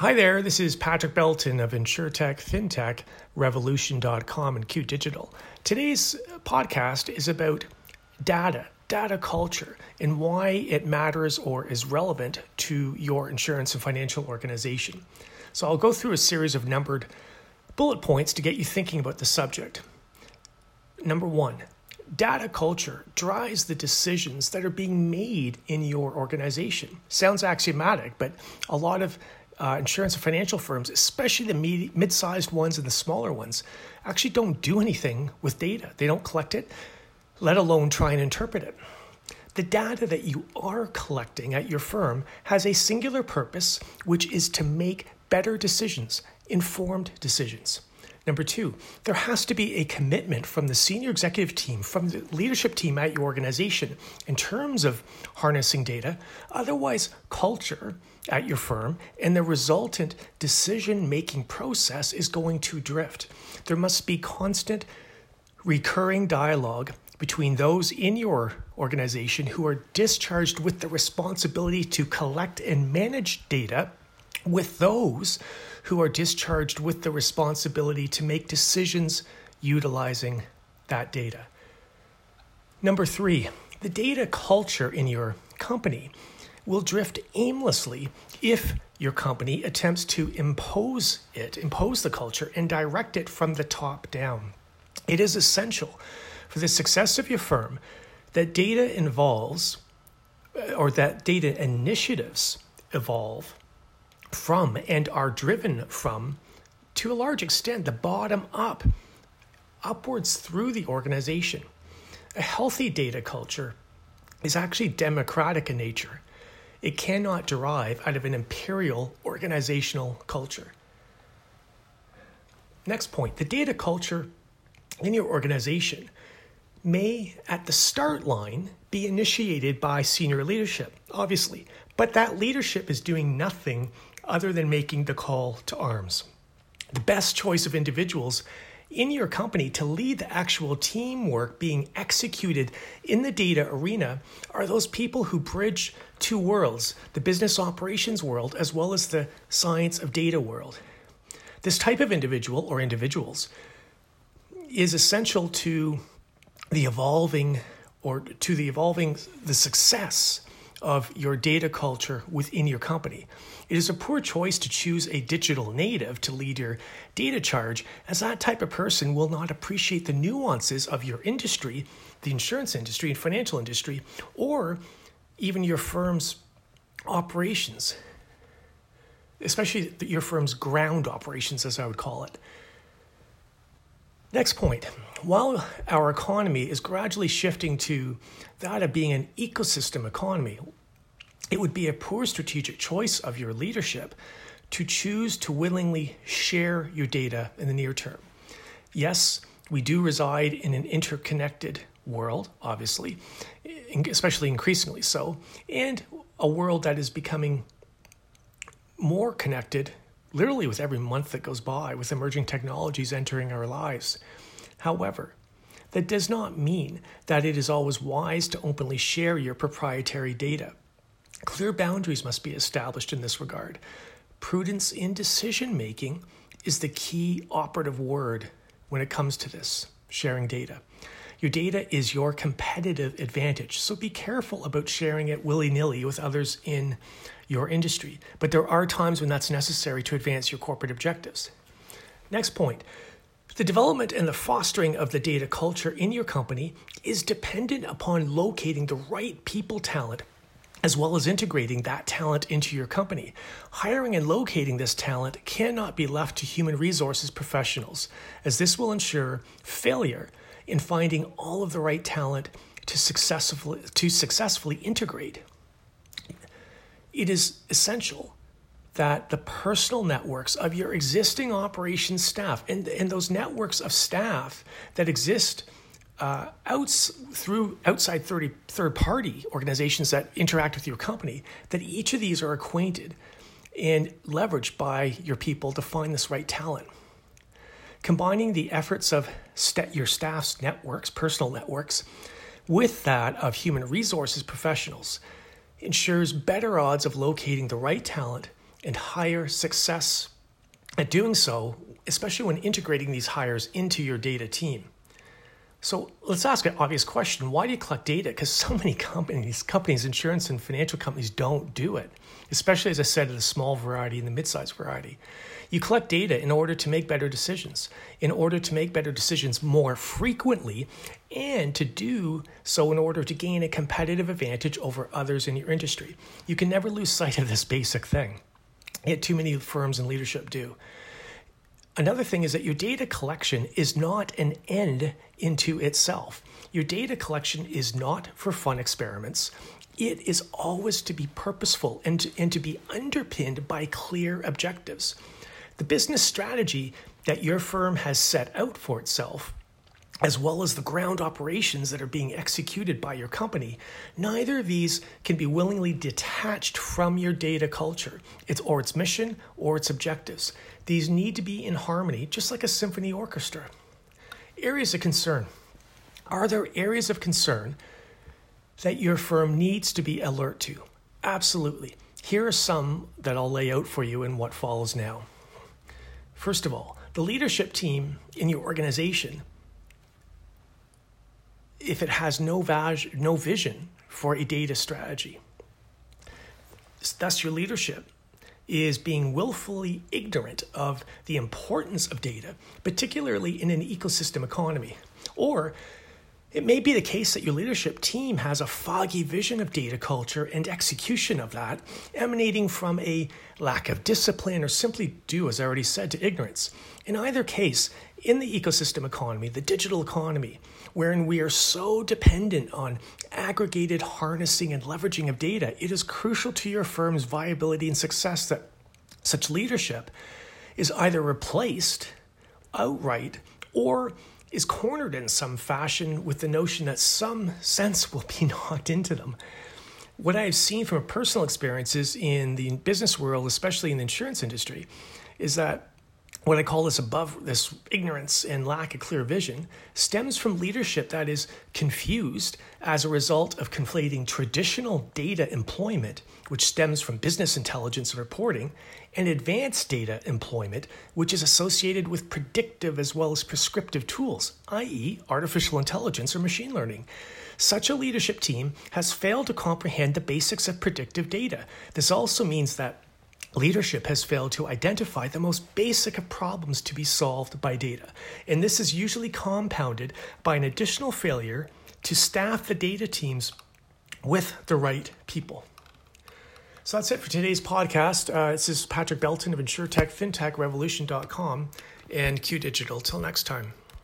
Hi there, this is Patrick Belton of InsureTech, FinTech, Revolution.com, and Q Digital. Today's podcast is about data, data culture, and why it matters or is relevant to your insurance and financial organization. So I'll go through a series of numbered bullet points to get you thinking about the subject. Number one, data culture drives the decisions that are being made in your organization. Sounds axiomatic, but a lot of uh, insurance and financial firms, especially the mid sized ones and the smaller ones, actually don't do anything with data. They don't collect it, let alone try and interpret it. The data that you are collecting at your firm has a singular purpose, which is to make better decisions, informed decisions. Number two, there has to be a commitment from the senior executive team, from the leadership team at your organization in terms of harnessing data. Otherwise, culture at your firm and the resultant decision making process is going to drift. There must be constant, recurring dialogue between those in your organization who are discharged with the responsibility to collect and manage data with those who are discharged with the responsibility to make decisions utilizing that data. Number three, the data culture in your company will drift aimlessly if your company attempts to impose it, impose the culture, and direct it from the top down. It is essential for the success of your firm that data involves uh, or that data initiatives evolve from and are driven from, to a large extent, the bottom up, upwards through the organization. A healthy data culture is actually democratic in nature. It cannot derive out of an imperial organizational culture. Next point the data culture in your organization may, at the start line, be initiated by senior leadership, obviously, but that leadership is doing nothing other than making the call to arms. The best choice of individuals in your company to lead the actual teamwork being executed in the data arena are those people who bridge two worlds the business operations world as well as the science of data world. This type of individual or individuals is essential to the evolving or to the evolving the success of your data culture within your company. It is a poor choice to choose a digital native to lead your data charge, as that type of person will not appreciate the nuances of your industry, the insurance industry and financial industry, or even your firm's operations, especially your firm's ground operations, as I would call it. Next point. While our economy is gradually shifting to that of being an ecosystem economy, it would be a poor strategic choice of your leadership to choose to willingly share your data in the near term. Yes, we do reside in an interconnected world, obviously, especially increasingly so, and a world that is becoming more connected literally with every month that goes by, with emerging technologies entering our lives. However, that does not mean that it is always wise to openly share your proprietary data. Clear boundaries must be established in this regard. Prudence in decision making is the key operative word when it comes to this sharing data. Your data is your competitive advantage, so be careful about sharing it willy nilly with others in your industry. But there are times when that's necessary to advance your corporate objectives. Next point the development and the fostering of the data culture in your company is dependent upon locating the right people talent as well as integrating that talent into your company. Hiring and locating this talent cannot be left to human resources professionals, as this will ensure failure in finding all of the right talent to successfully, to successfully integrate. It is essential that the personal networks of your existing operations staff and, and those networks of staff that exist uh, outs, through outside 30, third party organizations that interact with your company, that each of these are acquainted and leveraged by your people to find this right talent. Combining the efforts of st- your staff's networks, personal networks, with that of human resources professionals ensures better odds of locating the right talent and higher success at doing so, especially when integrating these hires into your data team. So let's ask an obvious question. Why do you collect data? Because so many companies, companies, insurance and financial companies don't do it, especially as I said, the small variety and the mid-sized variety. You collect data in order to make better decisions, in order to make better decisions more frequently, and to do so in order to gain a competitive advantage over others in your industry. You can never lose sight of this basic thing. Yet too many firms and leadership do. Another thing is that your data collection is not an end into itself. Your data collection is not for fun experiments. It is always to be purposeful and to, and to be underpinned by clear objectives. The business strategy that your firm has set out for itself, as well as the ground operations that are being executed by your company, neither of these can be willingly detached from your data culture, its or its mission or its objectives. These need to be in harmony, just like a symphony orchestra. Areas of concern. Are there areas of concern that your firm needs to be alert to? Absolutely. Here are some that I'll lay out for you in what follows now. First of all, the leadership team in your organization, if it has no, vag- no vision for a data strategy, thus your leadership is being willfully ignorant of the importance of data, particularly in an ecosystem economy. Or it may be the case that your leadership team has a foggy vision of data culture and execution of that, emanating from a lack of discipline or simply due, as I already said, to ignorance. In either case, in the ecosystem economy, the digital economy, wherein we are so dependent on aggregated harnessing and leveraging of data, it is crucial to your firm's viability and success that such leadership is either replaced outright or is cornered in some fashion with the notion that some sense will be knocked into them. What I've seen from personal experiences in the business world, especially in the insurance industry, is that what I call this above this ignorance and lack of clear vision stems from leadership that is confused as a result of conflating traditional data employment, which stems from business intelligence and reporting, and advanced data employment, which is associated with predictive as well as prescriptive tools, i.e., artificial intelligence or machine learning. Such a leadership team has failed to comprehend the basics of predictive data. This also means that Leadership has failed to identify the most basic of problems to be solved by data, and this is usually compounded by an additional failure to staff the data teams with the right people. So that's it for today's podcast. Uh, this is Patrick Belton of InsureTech, FinTechRevolution.com, and Q Digital. Till next time.